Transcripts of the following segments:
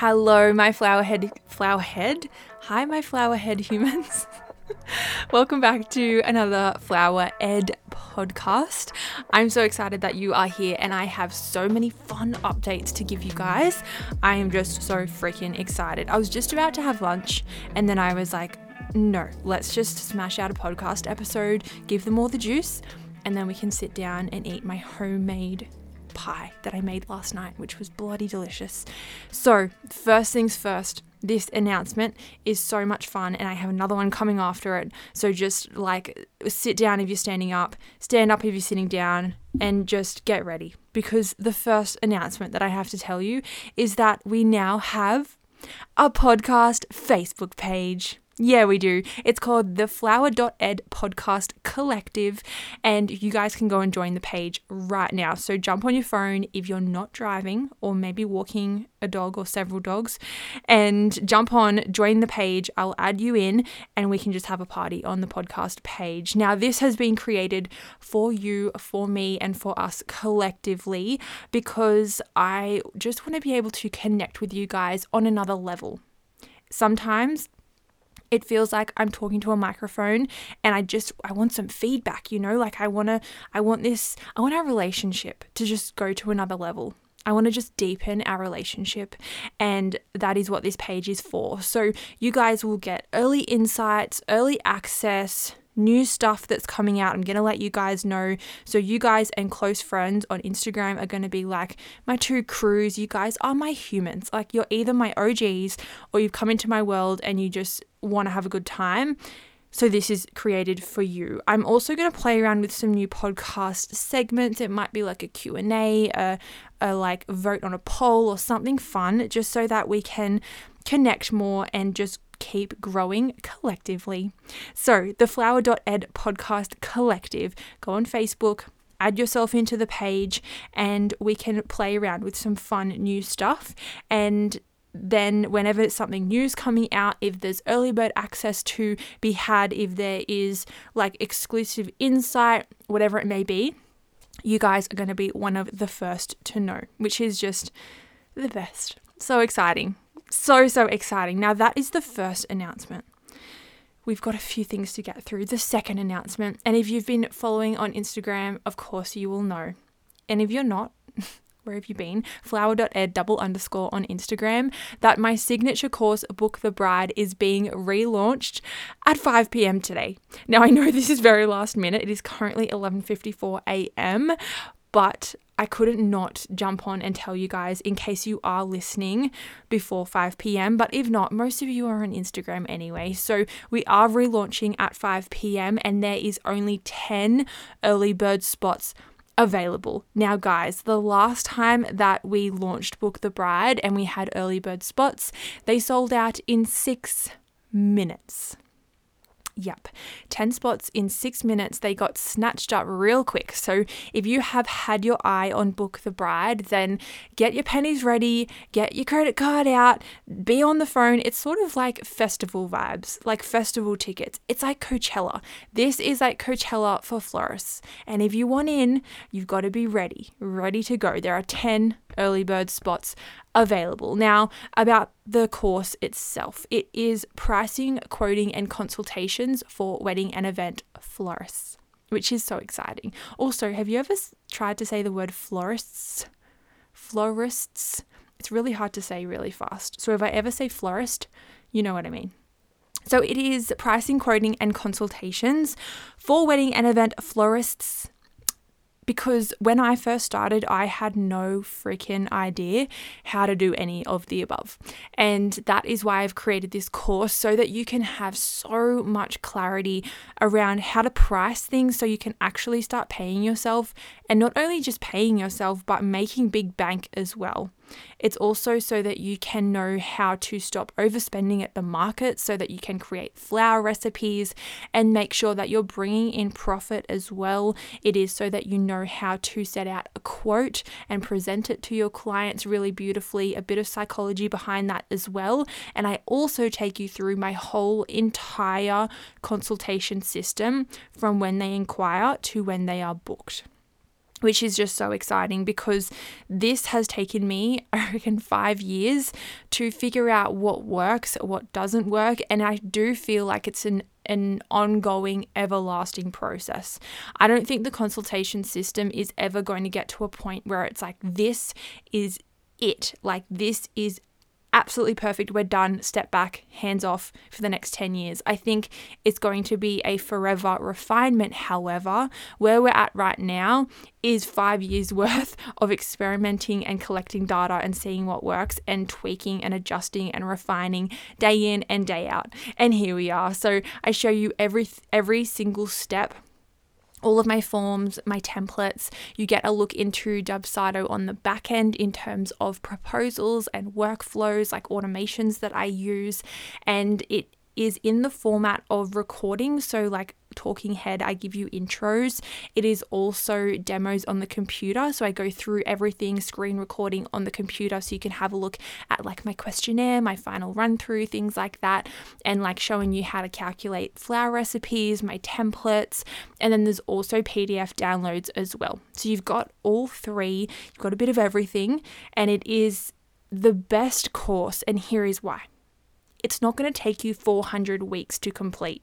Hello, my flower head, flower head. Hi, my flower head humans. Welcome back to another Flower Ed podcast. I'm so excited that you are here and I have so many fun updates to give you guys. I am just so freaking excited. I was just about to have lunch and then I was like, no, let's just smash out a podcast episode, give them all the juice, and then we can sit down and eat my homemade pie that I made last night, which was bloody delicious. So, first things first, this announcement is so much fun, and I have another one coming after it. So, just like sit down if you're standing up, stand up if you're sitting down, and just get ready because the first announcement that I have to tell you is that we now have a podcast Facebook page. Yeah, we do. It's called the Flower.ed Podcast Collective, and you guys can go and join the page right now. So jump on your phone if you're not driving or maybe walking a dog or several dogs, and jump on, join the page. I'll add you in, and we can just have a party on the podcast page. Now, this has been created for you, for me, and for us collectively because I just want to be able to connect with you guys on another level. Sometimes it feels like I'm talking to a microphone and I just I want some feedback, you know? Like I want to I want this I want our relationship to just go to another level. I want to just deepen our relationship, and that is what this page is for. So, you guys will get early insights, early access, new stuff that's coming out. I'm going to let you guys know. So, you guys and close friends on Instagram are going to be like my two crews. You guys are my humans. Like, you're either my OGs or you've come into my world and you just want to have a good time. So this is created for you. I'm also going to play around with some new podcast segments. It might be like a Q&A, a, a like vote on a poll or something fun just so that we can connect more and just keep growing collectively. So, the flower.ed podcast collective, go on Facebook, add yourself into the page, and we can play around with some fun new stuff. And then whenever something new is coming out if there's early bird access to be had if there is like exclusive insight whatever it may be you guys are going to be one of the first to know which is just the best so exciting so so exciting now that is the first announcement we've got a few things to get through the second announcement and if you've been following on instagram of course you will know and if you're not where have you been? Flower.ed double underscore on Instagram that my signature course, Book the Bride, is being relaunched at 5 p.m. today. Now I know this is very last minute. It is currently 11:54 a.m., but I couldn't not jump on and tell you guys in case you are listening before 5 p.m. But if not, most of you are on Instagram anyway. So we are relaunching at 5 p.m. and there is only 10 early bird spots available. Now, guys, the last time that we launched Book the Bride and we had early bird spots, they sold out in six minutes. Yep, 10 spots in six minutes. They got snatched up real quick. So, if you have had your eye on Book the Bride, then get your pennies ready, get your credit card out, be on the phone. It's sort of like festival vibes, like festival tickets. It's like Coachella. This is like Coachella for florists. And if you want in, you've got to be ready, ready to go. There are 10 early bird spots available. Now, about the course itself, it is pricing, quoting, and consultations for wedding and event florists, which is so exciting. Also, have you ever tried to say the word florists? Florists. It's really hard to say really fast. So, if I ever say florist, you know what I mean. So, it is pricing, quoting, and consultations for wedding and event florists because when I first started, I had no freaking idea how to do any of the above. And that is why I've created this course so that you can have so much clarity around how to price things so you can actually start paying yourself and not only just paying yourself, but making big bank as well. It's also so that you can know how to stop overspending at the market so that you can create flower recipes and make sure that you're bringing in profit as well. It is so that you know how to set out a quote and present it to your clients really beautifully, a bit of psychology behind that as well. And I also take you through my whole entire consultation system from when they inquire to when they are booked which is just so exciting because this has taken me, I reckon, five years to figure out what works, what doesn't work. And I do feel like it's an an ongoing, everlasting process. I don't think the consultation system is ever going to get to a point where it's like, this is it. Like, this is absolutely perfect. We're done. Step back, hands off for the next 10 years. I think it's going to be a forever refinement. However, where we're at right now is five years worth of experimenting and collecting data and seeing what works and tweaking and adjusting and refining day in and day out. And here we are. So I show you every every single step all of my forms, my templates. You get a look into Dubsado on the back end in terms of proposals and workflows, like automations that I use. And it is in the format of recording. So, like talking head, I give you intros. It is also demos on the computer. So, I go through everything, screen recording on the computer. So, you can have a look at like my questionnaire, my final run through, things like that, and like showing you how to calculate flower recipes, my templates. And then there's also PDF downloads as well. So, you've got all three, you've got a bit of everything, and it is the best course. And here is why it's not going to take you 400 weeks to complete.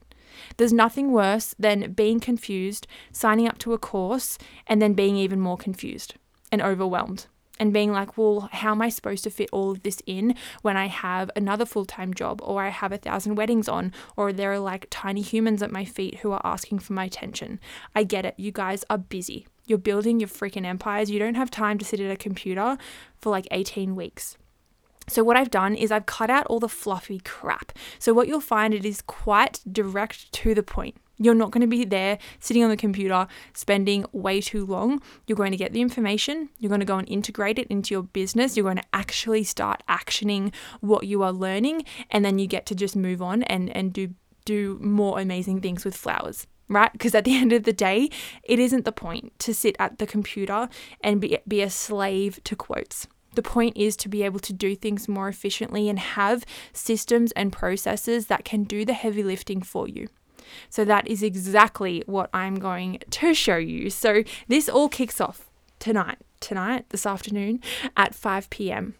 There's nothing worse than being confused, signing up to a course, and then being even more confused and overwhelmed. And being like, well, how am I supposed to fit all of this in when I have another full time job, or I have a thousand weddings on, or there are like tiny humans at my feet who are asking for my attention? I get it. You guys are busy. You're building your freaking empires. You don't have time to sit at a computer for like 18 weeks. So what I've done is I've cut out all the fluffy crap. So what you'll find it is quite direct to the point. You're not going to be there sitting on the computer spending way too long. You're going to get the information, you're going to go and integrate it into your business, you're going to actually start actioning what you are learning and then you get to just move on and and do do more amazing things with flowers right? Because at the end of the day, it isn't the point to sit at the computer and be, be a slave to quotes. The point is to be able to do things more efficiently and have systems and processes that can do the heavy lifting for you. So, that is exactly what I'm going to show you. So, this all kicks off tonight, tonight, this afternoon at 5 p.m.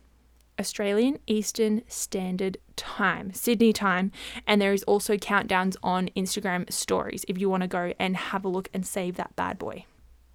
Australian Eastern Standard Time, Sydney time, and there is also countdowns on Instagram stories if you want to go and have a look and save that bad boy.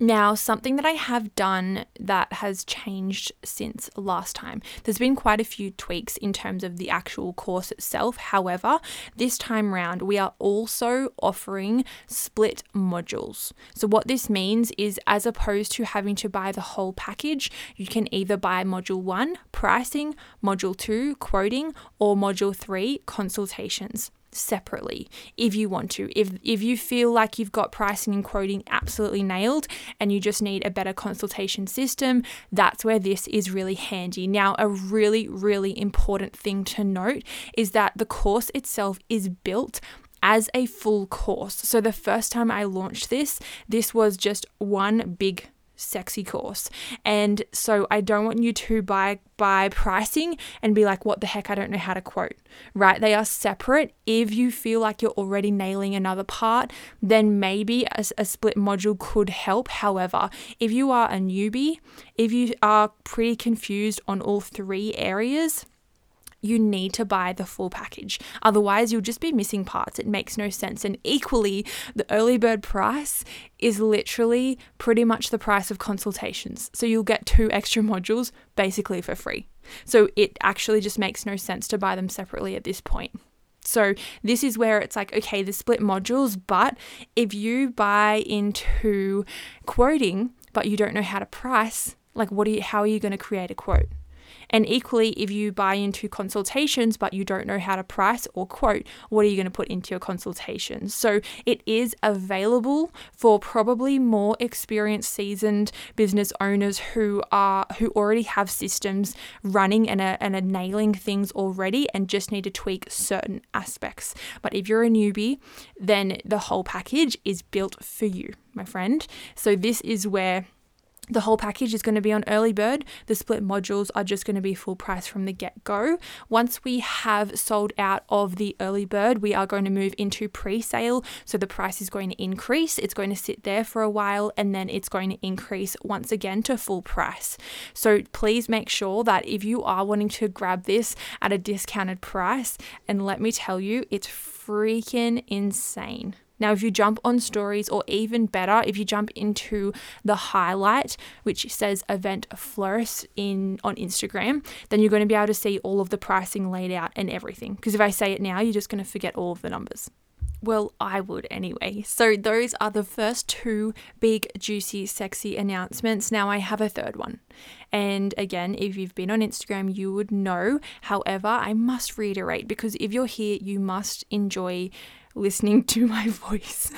Now, something that I have done that has changed since last time, there's been quite a few tweaks in terms of the actual course itself. However, this time round, we are also offering split modules. So, what this means is as opposed to having to buy the whole package, you can either buy module one, pricing, module two, quoting, or module three, consultations separately if you want to. If if you feel like you've got pricing and quoting absolutely nailed and you just need a better consultation system, that's where this is really handy. Now, a really really important thing to note is that the course itself is built as a full course. So the first time I launched this, this was just one big sexy course. And so I don't want you to buy buy pricing and be like, what the heck, I don't know how to quote. Right? They are separate. If you feel like you're already nailing another part, then maybe a, a split module could help. However, if you are a newbie, if you are pretty confused on all three areas, you need to buy the full package. Otherwise, you'll just be missing parts. It makes no sense. And equally, the early bird price is literally pretty much the price of consultations. So you'll get two extra modules basically for free. So it actually just makes no sense to buy them separately at this point. So this is where it's like, okay, the split modules, but if you buy into quoting, but you don't know how to price, like what are you, how are you going to create a quote? And equally, if you buy into consultations but you don't know how to price or quote, what are you going to put into your consultations? So it is available for probably more experienced, seasoned business owners who are who already have systems running and are, and are nailing things already and just need to tweak certain aspects. But if you're a newbie, then the whole package is built for you, my friend. So this is where the whole package is going to be on early bird. The split modules are just going to be full price from the get go. Once we have sold out of the early bird, we are going to move into pre sale. So the price is going to increase. It's going to sit there for a while and then it's going to increase once again to full price. So please make sure that if you are wanting to grab this at a discounted price, and let me tell you, it's freaking insane. Now, if you jump on stories, or even better, if you jump into the highlight, which says event flourish in on Instagram, then you're going to be able to see all of the pricing laid out and everything. Because if I say it now, you're just going to forget all of the numbers. Well, I would anyway. So, those are the first two big, juicy, sexy announcements. Now, I have a third one. And again, if you've been on Instagram, you would know. However, I must reiterate because if you're here, you must enjoy listening to my voice.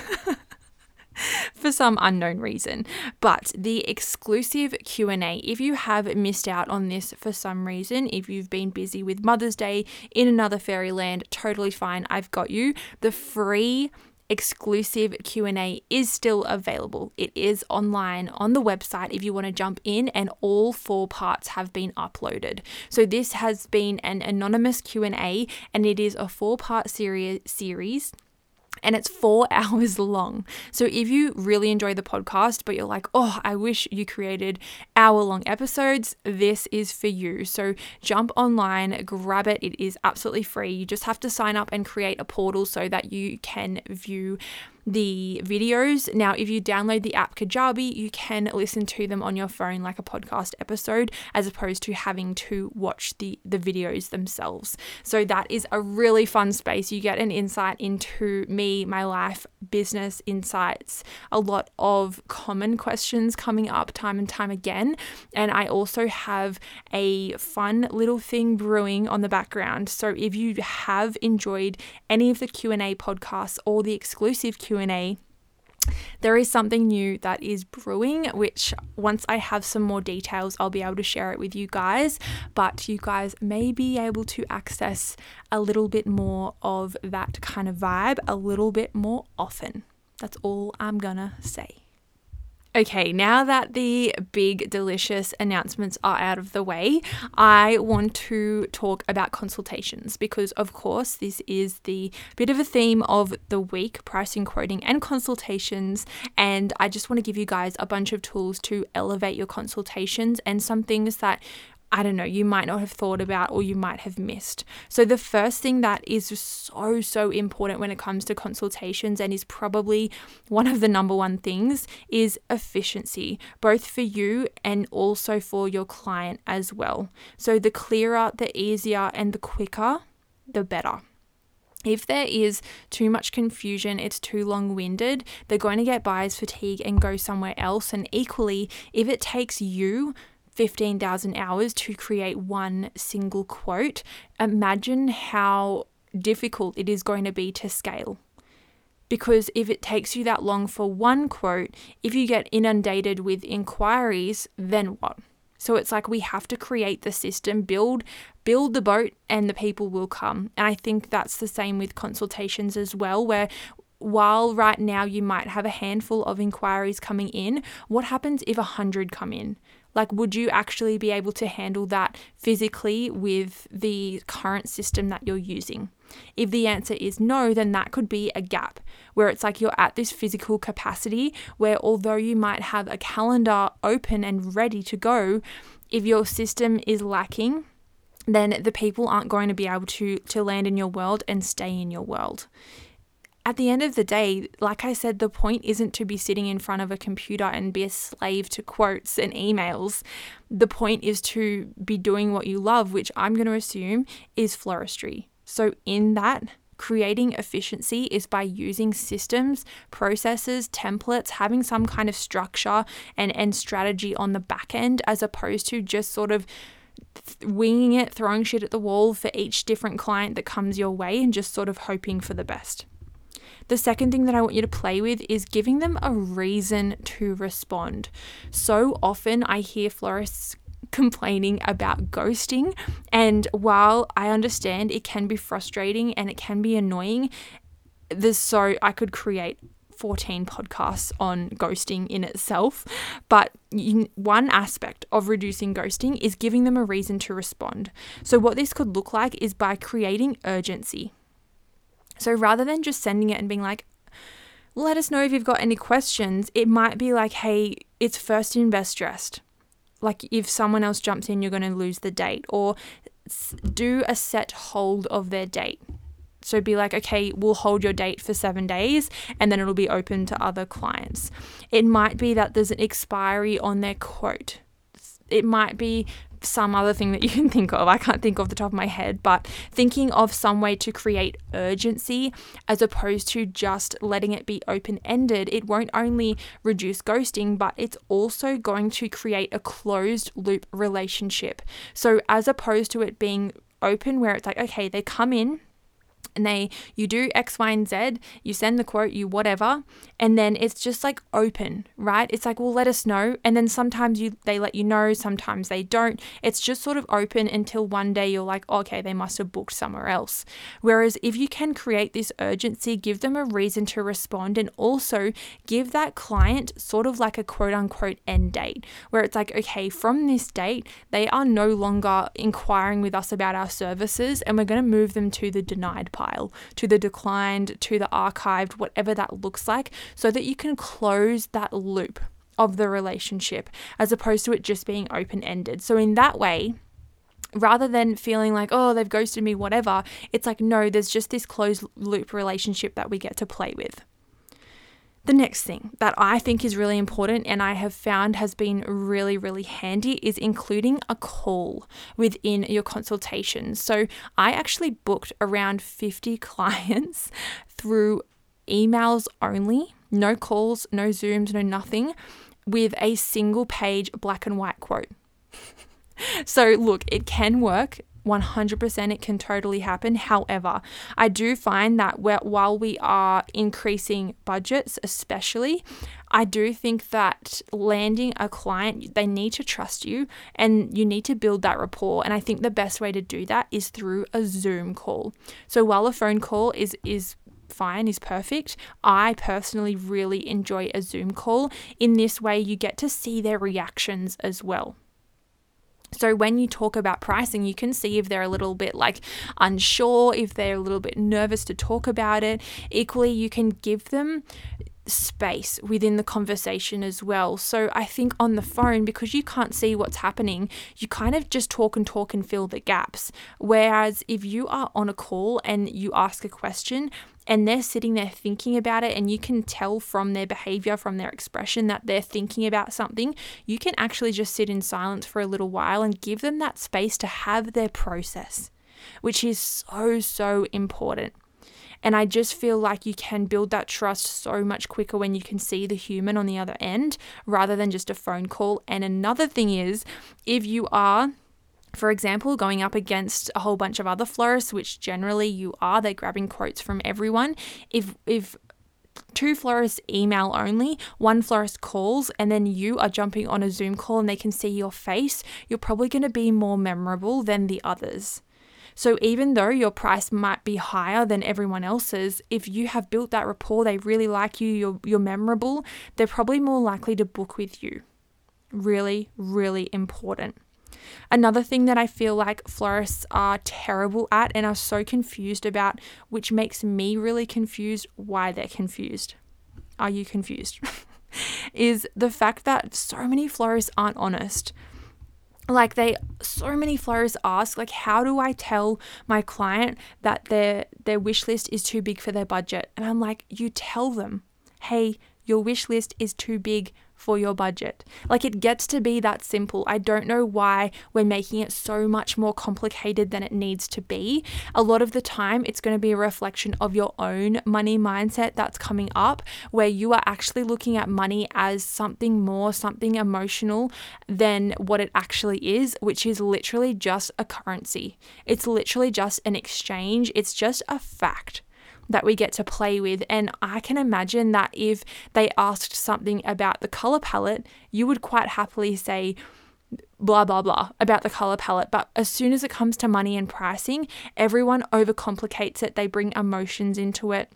for some unknown reason but the exclusive q&a if you have missed out on this for some reason if you've been busy with mother's day in another fairyland totally fine i've got you the free exclusive Q&A is still available. It is online on the website if you want to jump in and all four parts have been uploaded. So this has been an anonymous Q&A and it is a four-part series series and it's four hours long. So if you really enjoy the podcast, but you're like, oh, I wish you created hour long episodes, this is for you. So jump online, grab it. It is absolutely free. You just have to sign up and create a portal so that you can view the videos. Now, if you download the app Kajabi, you can listen to them on your phone like a podcast episode, as opposed to having to watch the, the videos themselves. So, that is a really fun space. You get an insight into me, my life, business insights, a lot of common questions coming up time and time again. And I also have a fun little thing brewing on the background. So, if you have enjoyed any of the Q&A podcasts or the exclusive Q Q&A there is something new that is brewing which once i have some more details i'll be able to share it with you guys but you guys may be able to access a little bit more of that kind of vibe a little bit more often. That's all i'm gonna say Okay, now that the big, delicious announcements are out of the way, I want to talk about consultations because, of course, this is the bit of a theme of the week pricing, quoting, and consultations. And I just want to give you guys a bunch of tools to elevate your consultations and some things that I don't know, you might not have thought about or you might have missed. So, the first thing that is so, so important when it comes to consultations and is probably one of the number one things is efficiency, both for you and also for your client as well. So, the clearer, the easier, and the quicker, the better. If there is too much confusion, it's too long winded, they're going to get buyer's fatigue and go somewhere else. And equally, if it takes you 15,000 hours to create one single quote, imagine how difficult it is going to be to scale. Because if it takes you that long for one quote, if you get inundated with inquiries, then what? So it's like we have to create the system, build build the boat and the people will come. And I think that's the same with consultations as well where while right now you might have a handful of inquiries coming in, what happens if a hundred come in? Like, would you actually be able to handle that physically with the current system that you're using? If the answer is no, then that could be a gap where it's like you're at this physical capacity where, although you might have a calendar open and ready to go, if your system is lacking, then the people aren't going to be able to, to land in your world and stay in your world at the end of the day, like I said, the point isn't to be sitting in front of a computer and be a slave to quotes and emails. The point is to be doing what you love, which I'm going to assume is floristry. So, in that, creating efficiency is by using systems, processes, templates, having some kind of structure and, and strategy on the back end, as opposed to just sort of winging it, throwing shit at the wall for each different client that comes your way and just sort of hoping for the best. The second thing that I want you to play with is giving them a reason to respond. So often I hear florists complaining about ghosting. And while I understand it can be frustrating and it can be annoying, there's so I could create 14 podcasts on ghosting in itself. But one aspect of reducing ghosting is giving them a reason to respond. So, what this could look like is by creating urgency. So, rather than just sending it and being like, let us know if you've got any questions, it might be like, hey, it's first in best dressed. Like, if someone else jumps in, you're going to lose the date, or do a set hold of their date. So be like, okay, we'll hold your date for seven days and then it'll be open to other clients. It might be that there's an expiry on their quote. It might be some other thing that you can think of. I can't think off the top of my head, but thinking of some way to create urgency as opposed to just letting it be open ended, it won't only reduce ghosting, but it's also going to create a closed loop relationship. So, as opposed to it being open, where it's like, okay, they come in, and they you do X, Y, and Z, you send the quote, you whatever, and then it's just like open, right? It's like, well, let us know. And then sometimes you they let you know, sometimes they don't. It's just sort of open until one day you're like, okay, they must have booked somewhere else. Whereas if you can create this urgency, give them a reason to respond, and also give that client sort of like a quote unquote end date, where it's like, okay, from this date, they are no longer inquiring with us about our services, and we're going to move them to the denied pile, to the declined, to the archived, whatever that looks like, so that you can close that loop of the relationship as opposed to it just being open ended. So, in that way, rather than feeling like, oh, they've ghosted me, whatever, it's like, no, there's just this closed loop relationship that we get to play with. The next thing that I think is really important and I have found has been really, really handy is including a call within your consultation. So I actually booked around 50 clients through emails only, no calls, no Zooms, no nothing, with a single page black and white quote. so, look, it can work. 100% it can totally happen. However, I do find that while we are increasing budgets, especially, I do think that landing a client, they need to trust you and you need to build that rapport. And I think the best way to do that is through a Zoom call. So while a phone call is, is fine, is perfect. I personally really enjoy a Zoom call. In this way, you get to see their reactions as well. So when you talk about pricing, you can see if they're a little bit like unsure, if they're a little bit nervous to talk about it. Equally, you can give them space within the conversation as well. So I think on the phone, because you can't see what's happening, you kind of just talk and talk and fill the gaps. Whereas if you are on a call and you ask a question, and they're sitting there thinking about it, and you can tell from their behavior, from their expression, that they're thinking about something, you can actually just sit in silence for a little while and give them that space to have their process, which is so, so important. And I just feel like you can build that trust so much quicker when you can see the human on the other end rather than just a phone call. And another thing is, if you are for example, going up against a whole bunch of other florists, which generally you are, they're grabbing quotes from everyone. If if two florists email only, one florist calls, and then you are jumping on a Zoom call and they can see your face, you're probably going to be more memorable than the others. So even though your price might be higher than everyone else's, if you have built that rapport, they really like you, you're, you're memorable, they're probably more likely to book with you. Really, really important. Another thing that I feel like florists are terrible at and are so confused about, which makes me really confused why they're confused. Are you confused? is the fact that so many florists aren't honest. Like they so many florists ask like how do I tell my client that their their wish list is too big for their budget? And I'm like you tell them, "Hey, your wish list is too big for your budget. Like it gets to be that simple. I don't know why we're making it so much more complicated than it needs to be. A lot of the time, it's going to be a reflection of your own money mindset that's coming up, where you are actually looking at money as something more, something emotional than what it actually is, which is literally just a currency. It's literally just an exchange, it's just a fact that we get to play with. And I can imagine that if they asked something about the color palette, you would quite happily say, blah blah blah about the color palette but as soon as it comes to money and pricing everyone overcomplicates it they bring emotions into it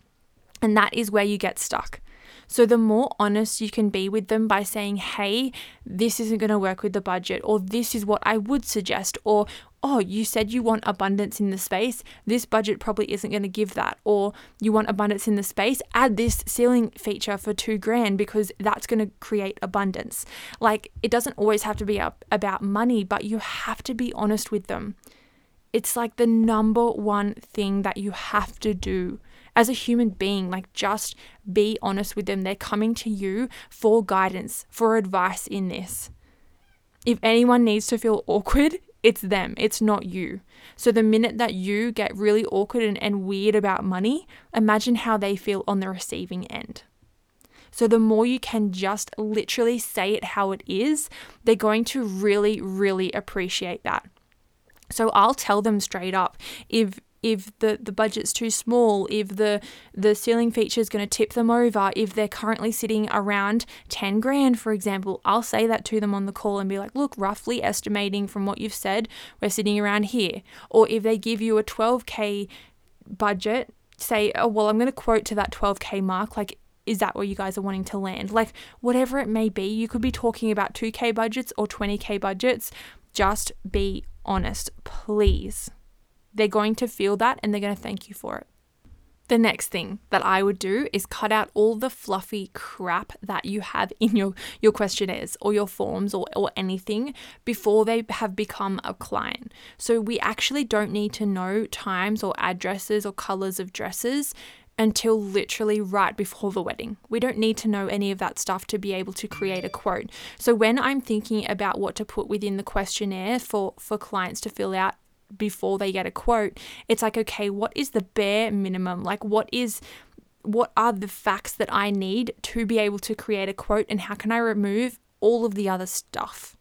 and that is where you get stuck So the more honest you can be with them by saying, hey, this isn't going to work with the budget, or this is what I would suggest, or oh, you said you want abundance in the space. This budget probably isn't going to give that. Or you want abundance in the space, add this ceiling feature for two grand because that's going to create abundance. Like it doesn't always have to be about money, but you have to be honest with them. It's like the number one thing that you have to do as a human being. Like, just be honest with them. They're coming to you for guidance, for advice in this. If anyone needs to feel awkward, it's them, it's not you. So, the minute that you get really awkward and, and weird about money, imagine how they feel on the receiving end. So, the more you can just literally say it how it is, they're going to really, really appreciate that. So I'll tell them straight up if if the, the budget's too small, if the the ceiling feature is going to tip them over, if they're currently sitting around 10 grand, for example, I'll say that to them on the call and be like, look, roughly estimating from what you've said, we're sitting around here. Or if they give you a 12K budget, say, oh, well, I'm going to quote to that 12K mark, like, is that where you guys are wanting to land? Like, whatever it may be, you could be talking about 2K budgets or 20K budgets. Just be honest, please. They're going to feel that and they're going to thank you for it. The next thing that I would do is cut out all the fluffy crap that you have in your, your questionnaires or your forms or, or anything before they have become a client. So we actually don't need to know times or addresses or colors of dresses until literally right before the wedding. We don't need to know any of that stuff to be able to create a quote. So when I'm thinking about what to put within the questionnaire for for clients to fill out before they get a quote, it's like okay, what is the bare minimum? Like what is what are the facts that I need to be able to create a quote and how can I remove all of the other stuff?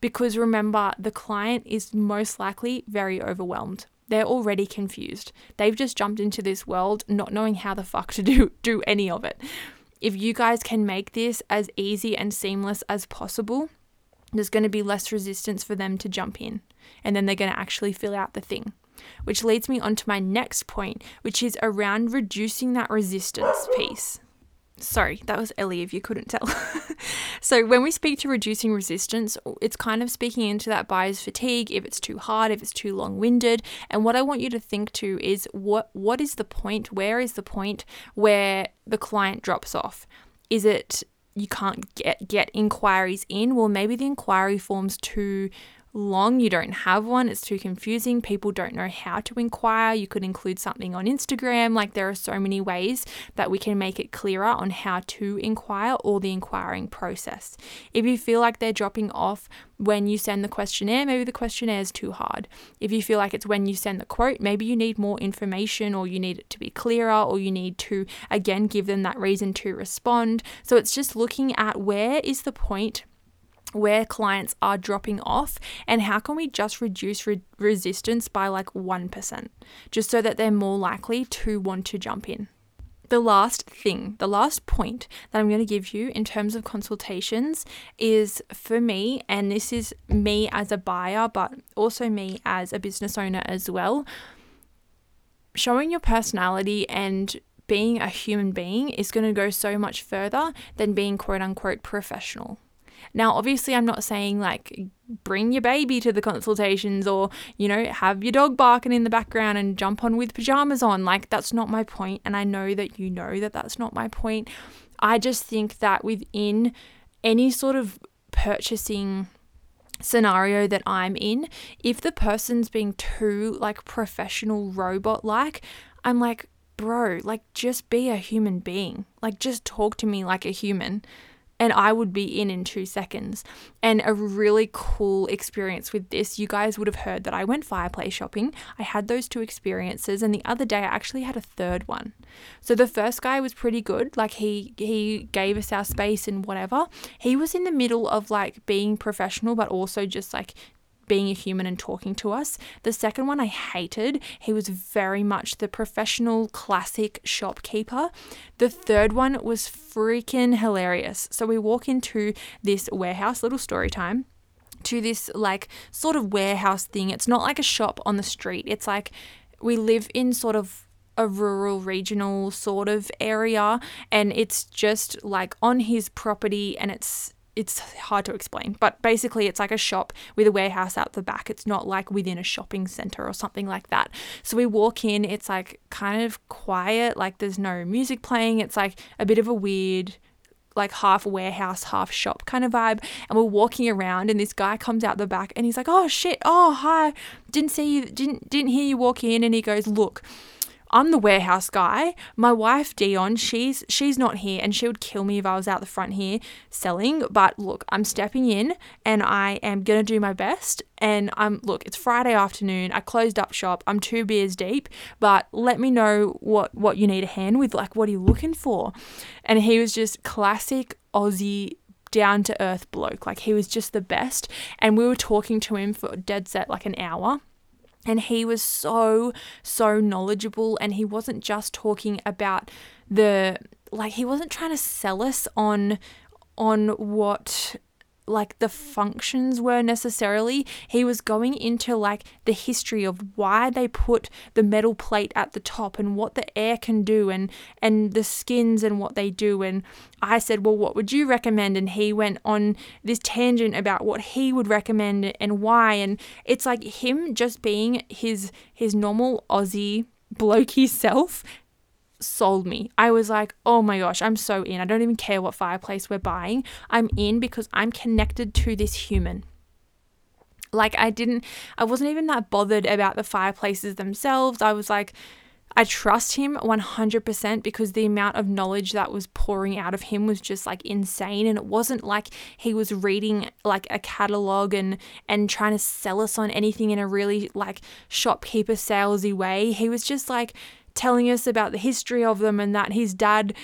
Because remember, the client is most likely very overwhelmed they're already confused. They've just jumped into this world not knowing how the fuck to do do any of it. If you guys can make this as easy and seamless as possible, there's going to be less resistance for them to jump in and then they're going to actually fill out the thing. Which leads me on to my next point, which is around reducing that resistance piece. Sorry, that was Ellie if you couldn't tell. so, when we speak to reducing resistance, it's kind of speaking into that buyer's fatigue if it's too hard, if it's too long winded. And what I want you to think to is what what is the point? Where is the point where the client drops off? Is it you can't get get inquiries in? Well, maybe the inquiry form's too long, you don't have one, it's too confusing, people don't know how to inquire. You could include something on Instagram. Like there are so many ways that we can make it clearer on how to inquire or the inquiring process. If you feel like they're dropping off when you send the questionnaire, maybe the questionnaire is too hard. If you feel like it's when you send the quote, maybe you need more information or you need it to be clearer or you need to again give them that reason to respond. So it's just looking at where is the point where clients are dropping off and how can we just reduce re- resistance by like 1% just so that they're more likely to want to jump in. The last thing, the last point that I'm going to give you in terms of consultations is for me, and this is me as a buyer, but also me as a business owner as well. Showing your personality and being a human being is going to go so much further than being quote unquote professional. Now, obviously, I'm not saying like bring your baby to the consultations or, you know, have your dog barking in the background and jump on with pajamas on. Like, that's not my point. And I know that you know that that's not my point. I just think that within any sort of purchasing scenario that I'm in, if the person's being too like professional robot like, I'm like, bro, like just be a human being. Like just talk to me like a human and I would be in in two seconds. And a really cool experience with this, you guys would have heard that I went fireplace shopping. I had those two experiences, and the other day I actually had a third one. So the first guy was pretty good, like he he gave us our space and whatever. He was in the middle of like being professional, but also just like being a human and talking to us. The second one I hated. He was very much the professional classic shopkeeper. The third one was freaking hilarious. So we walk into this warehouse, little story time to this like sort of warehouse thing. It's not like a shop on the street. It's like we live in sort of a rural regional sort of area and it's just like on his property and it's it's hard to explain, but basically it's like a shop with a warehouse out the back. It's not like within a shopping center or something like that. So we walk in, it's like kind of quiet, like there's no music playing. It's like a bit of a weird like half warehouse, half shop kind of vibe. And we're walking around and this guy comes out the back and he's like, "Oh shit. Oh, hi. Didn't see you didn't didn't hear you walk in." And he goes, "Look, I'm the warehouse guy. My wife Dion, she's she's not here and she would kill me if I was out the front here selling, but look, I'm stepping in and I am going to do my best and I'm look, it's Friday afternoon. I closed up shop. I'm two beers deep, but let me know what what you need a hand with, like what are you looking for? And he was just classic Aussie down to earth bloke. Like he was just the best. And we were talking to him for dead set like an hour. And he was so, so knowledgeable. And he wasn't just talking about the, like, he wasn't trying to sell us on on what like the functions were necessarily. He was going into like the history of why they put the metal plate at the top and what the air can do and and the skins and what they do and I said, "Well, what would you recommend?" and he went on this tangent about what he would recommend and why and it's like him just being his his normal Aussie blokey self sold me. I was like, oh my gosh, I'm so in. I don't even care what fireplace we're buying. I'm in because I'm connected to this human. Like, I didn't, I wasn't even that bothered about the fireplaces themselves. I was like, I trust him 100% because the amount of knowledge that was pouring out of him was just like insane and it wasn't like he was reading like a catalog and and trying to sell us on anything in a really like shopkeeper salesy way. He was just like telling us about the history of them and that his dad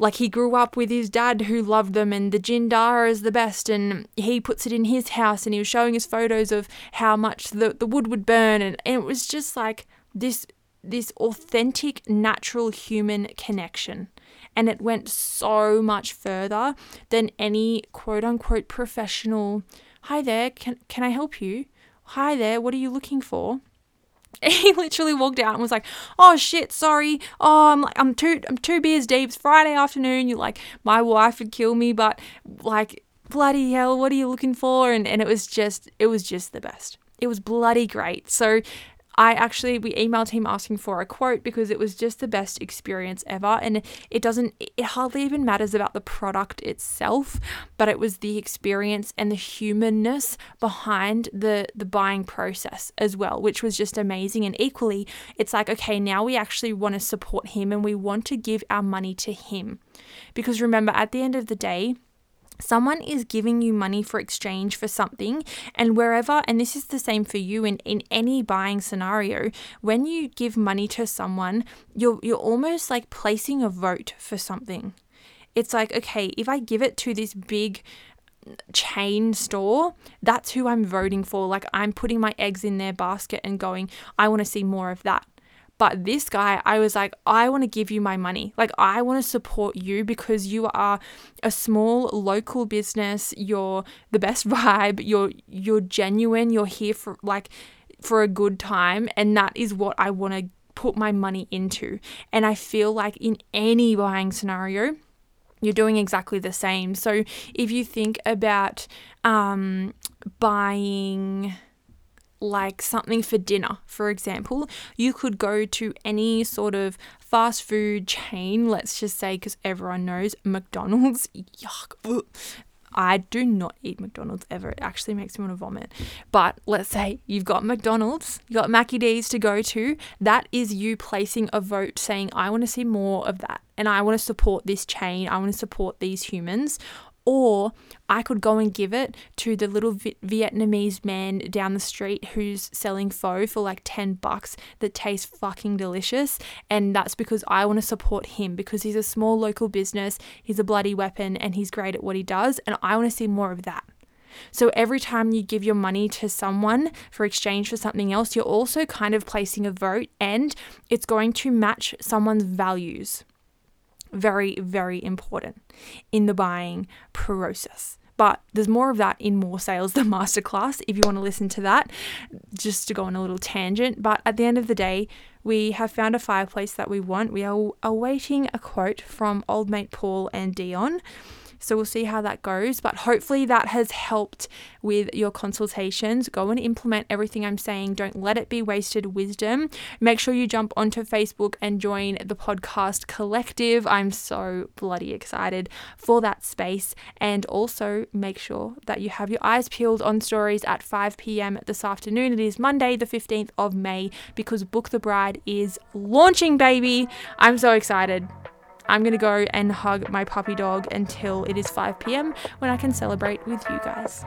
like he grew up with his dad who loved them and the jindara is the best. And he puts it in his house and he was showing us photos of how much the, the wood would burn. And, and it was just like this this authentic natural human connection. And it went so much further than any quote unquote professional hi there can can i help you? Hi there what are you looking for he literally walked out and was like, "Oh shit, sorry. Oh, I'm like I'm two I'm two beers deep. It's Friday afternoon. You're like my wife would kill me, but like bloody hell, what are you looking for?" And and it was just it was just the best. It was bloody great. So I actually we emailed him asking for a quote because it was just the best experience ever. And it doesn't it hardly even matters about the product itself but it was the experience and the humanness behind the the buying process as well which was just amazing. And equally it's like okay now we actually want to support him and we want to give our money to him. Because remember at the end of the day someone is giving you money for exchange for something and wherever and this is the same for you in, in any buying scenario when you give money to someone you're you're almost like placing a vote for something. It's like okay if i give it to this big chain store that's who i'm voting for. Like i'm putting my eggs in their basket and going i want to see more of that but this guy, I was like, I want to give you my money. Like, I want to support you because you are a small local business. You're the best vibe. You're you're genuine. You're here for like for a good time, and that is what I want to put my money into. And I feel like in any buying scenario, you're doing exactly the same. So if you think about um, buying like something for dinner, for example, you could go to any sort of fast food chain, let's just say, because everyone knows McDonald's. Yuck. I do not eat McDonald's ever. It actually makes me want to vomit. But let's say you've got McDonald's, you've got Mackie D's to go to. That is you placing a vote saying, I want to see more of that. And I want to support this chain. I want to support these humans or I could go and give it to the little Vietnamese man down the street who's selling pho for like 10 bucks that tastes fucking delicious. And that's because I want to support him because he's a small local business, he's a bloody weapon, and he's great at what he does. And I want to see more of that. So every time you give your money to someone for exchange for something else, you're also kind of placing a vote and it's going to match someone's values very, very important in the buying process. But there's more of that in More Sales, the masterclass, if you want to listen to that, just to go on a little tangent. But at the end of the day, we have found a fireplace that we want. We are awaiting a quote from old mate Paul and Dion. So we'll see how that goes. But hopefully that has helped with your consultations. Go and implement everything I'm saying. Don't let it be wasted wisdom. Make sure you jump onto Facebook and join the podcast collective. I'm so bloody excited for that space. And also make sure that you have your eyes peeled on stories at 5 p.m. this afternoon. It is Monday, the 15th of May, because Book the Bride is launching, baby. I'm so excited. I'm going to go and hug my puppy dog until it is 5 p.m. when I can celebrate with you guys.